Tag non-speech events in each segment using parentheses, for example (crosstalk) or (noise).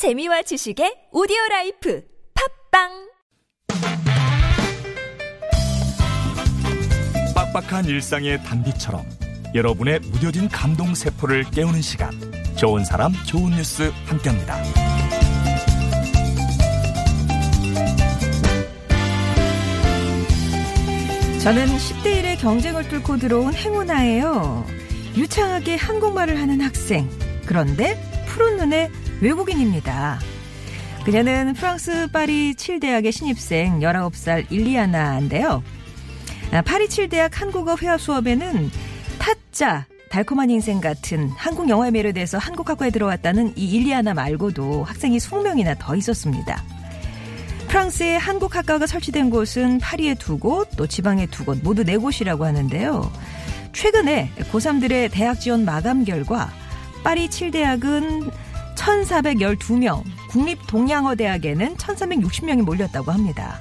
재미와 지식의 오디오 life 팟빵 빡빡한 일상의 단비처럼 여러분의 무뎌진 감동 세포를 깨우는 시간 좋은 사람 좋은 뉴스 함께합니다. 저는 10대 1의 경쟁을 뚫고 들어온 행운아예요. 유창하게 한국말을 하는 학생. 그런데 푸른 눈의 외국인입니다. 그녀는 프랑스 파리 7대학의 신입생 19살 일리아나인데요. 아, 파리 7대학 한국어 회화 수업에는 타짜, 달콤한 인생 같은 한국 영화에 매료돼서 한국학과에 들어왔다는 이 일리아나 말고도 학생이 20명이나 더 있었습니다. 프랑스의 한국학과가 설치된 곳은 파리에 두 곳, 또 지방에 두 곳, 모두 네 곳이라고 하는데요. 최근에 고3들의 대학 지원 마감 결과 파리 7대학은 1,412명, 국립동양어대학에는 1,360명이 몰렸다고 합니다.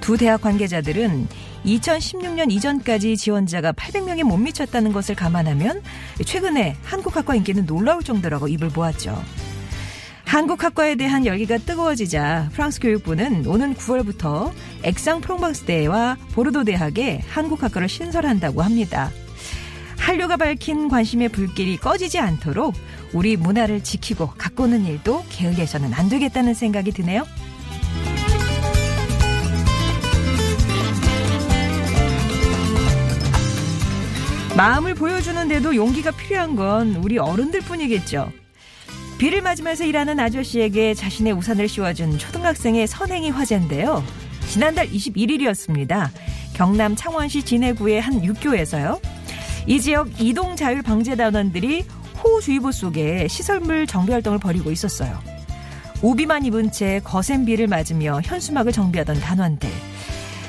두 대학 관계자들은 2016년 이전까지 지원자가 800명에 못 미쳤다는 것을 감안하면 최근에 한국학과 인기는 놀라울 정도라고 입을 모았죠. 한국학과에 대한 열기가 뜨거워지자 프랑스 교육부는 오는 9월부터 엑상 프랑방스 대와 보르도 대학에 한국학과를 신설한다고 합니다. 한류가 밝힌 관심의 불길이 꺼지지 않도록 우리 문화를 지키고 가꾸는 일도 게을리해서는 안 되겠다는 생각이 드네요. 마음을 보여주는데도 용기가 필요한 건 우리 어른들 뿐이겠죠. 비를 맞으면서 일하는 아저씨에게 자신의 우산을 씌워준 초등학생의 선행이 화제인데요. 지난달 21일이었습니다. 경남 창원시 진해구의 한 육교에서요. 이 지역 이동 자율 방제 단원들이 호우주의보 속에 시설물 정비 활동을 벌이고 있었어요. 우비만 입은 채 거센 비를 맞으며 현수막을 정비하던 단원들.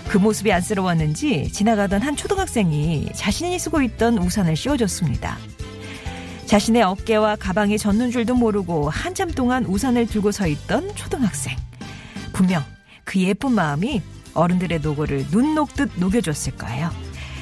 그 모습이 안쓰러웠는지 지나가던 한 초등학생이 자신이 쓰고 있던 우산을 씌워줬습니다. 자신의 어깨와 가방이 젖는 줄도 모르고 한참 동안 우산을 들고 서 있던 초등학생. 분명 그 예쁜 마음이 어른들의 노고를 눈 녹듯 녹여줬을 거예요.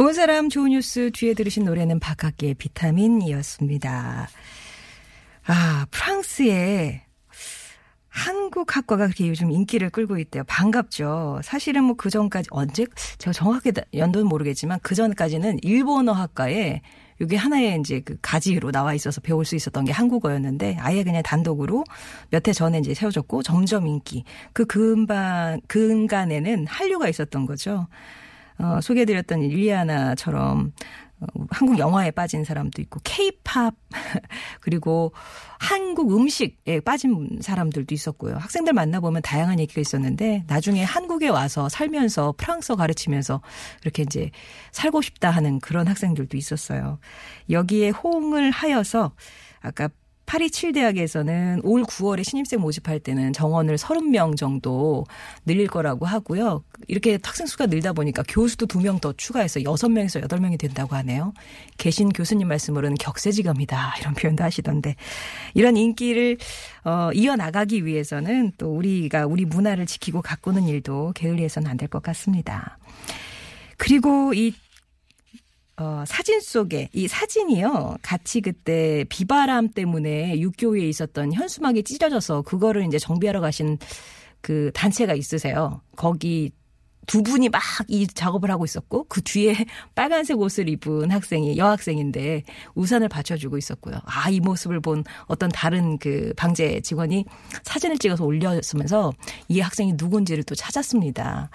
좋은 사람 좋은 뉴스 뒤에 들으신 노래는 박학기의 비타민이었습니다. 아, 프랑스에 한국 학과가 그렇게 요즘 인기를 끌고 있대요. 반갑죠. 사실은 뭐 그 전까지 언제 제가 정확하게 연도는 모르겠지만 그 전까지는 일본어 학과에 이게 하나의 이제 그 가지로 나와 있어서 배울 수 있었던 게 한국어였는데 아예 그냥 단독으로 몇 해 전에 이제 세워졌고 점점 인기 그 근반 근간에는 한류가 있었던 거죠. 어, 소개해드렸던 일리아나처럼 어, 한국 영화에 빠진 사람도 있고 케이팝 (laughs) 그리고 한국 음식에 빠진 사람들도 있었고요. 학생들 만나보면 다양한 얘기가 있었는데 나중에 한국에 와서 살면서 프랑스어 가르치면서 이렇게 이제 살고 싶다 하는 그런 학생들도 있었어요. 여기에 호응을 하여서 아까 파리 7대학에서는 올 9월에 신입생 모집할 때는 정원을 30명 정도 늘릴 거라고 하고요. 이렇게 학생 수가 늘다 보니까 교수도 2명 더 추가해서 6명에서 8명이 된다고 하네요. 계신 교수님 말씀으로는 격세지감이다. 이런 표현도 하시던데 이런 인기를 어, 이어나가기 위해서는 또 우리가 우리 문화를 지키고 가꾸는 일도 게을리해서는 안 될 것 같습니다. 그리고 이 어, 사진 속에 이 사진이요. 같이 그때 비바람 때문에 육교에 있었던 현수막이 찢어져서 그거를 이제 정비하러 가신 그 단체가 있으세요. 거기 두 분이 막 이 작업을 하고 있었고 그 뒤에 (laughs) 빨간색 옷을 입은 학생이 여학생인데 우산을 받쳐주고 있었고요. 아 이 모습을 본 어떤 다른 그 방제 직원이 사진을 찍어서 올렸으면서 이 학생이 누군지를 또 찾았습니다.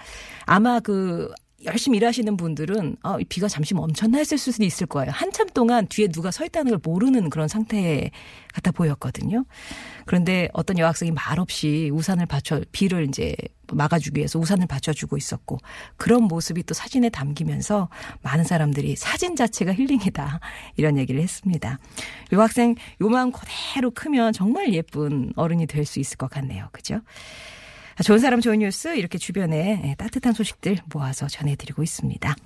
아마 그 열심히 일하시는 분들은 어, 비가 잠시 멈췄나 했을 수도 있을 거예요. 한참 동안 뒤에 누가 서 있다는 걸 모르는 그런 상태 같아 보였거든요. 그런데 어떤 여학생이 말없이 우산을 받쳐 비를 이제 막아주기 위해서 우산을 받쳐주고 있었고 그런 모습이 또 사진에 담기면서 많은 사람들이 사진 자체가 힐링이다 이런 얘기를 했습니다. 요 학생 요만 그대로 크면 정말 예쁜 어른이 될 수 있을 것 같네요. 그죠? 좋은 사람 좋은 뉴스 이렇게 주변에 따뜻한 소식들 모아서 전해드리고 있습니다.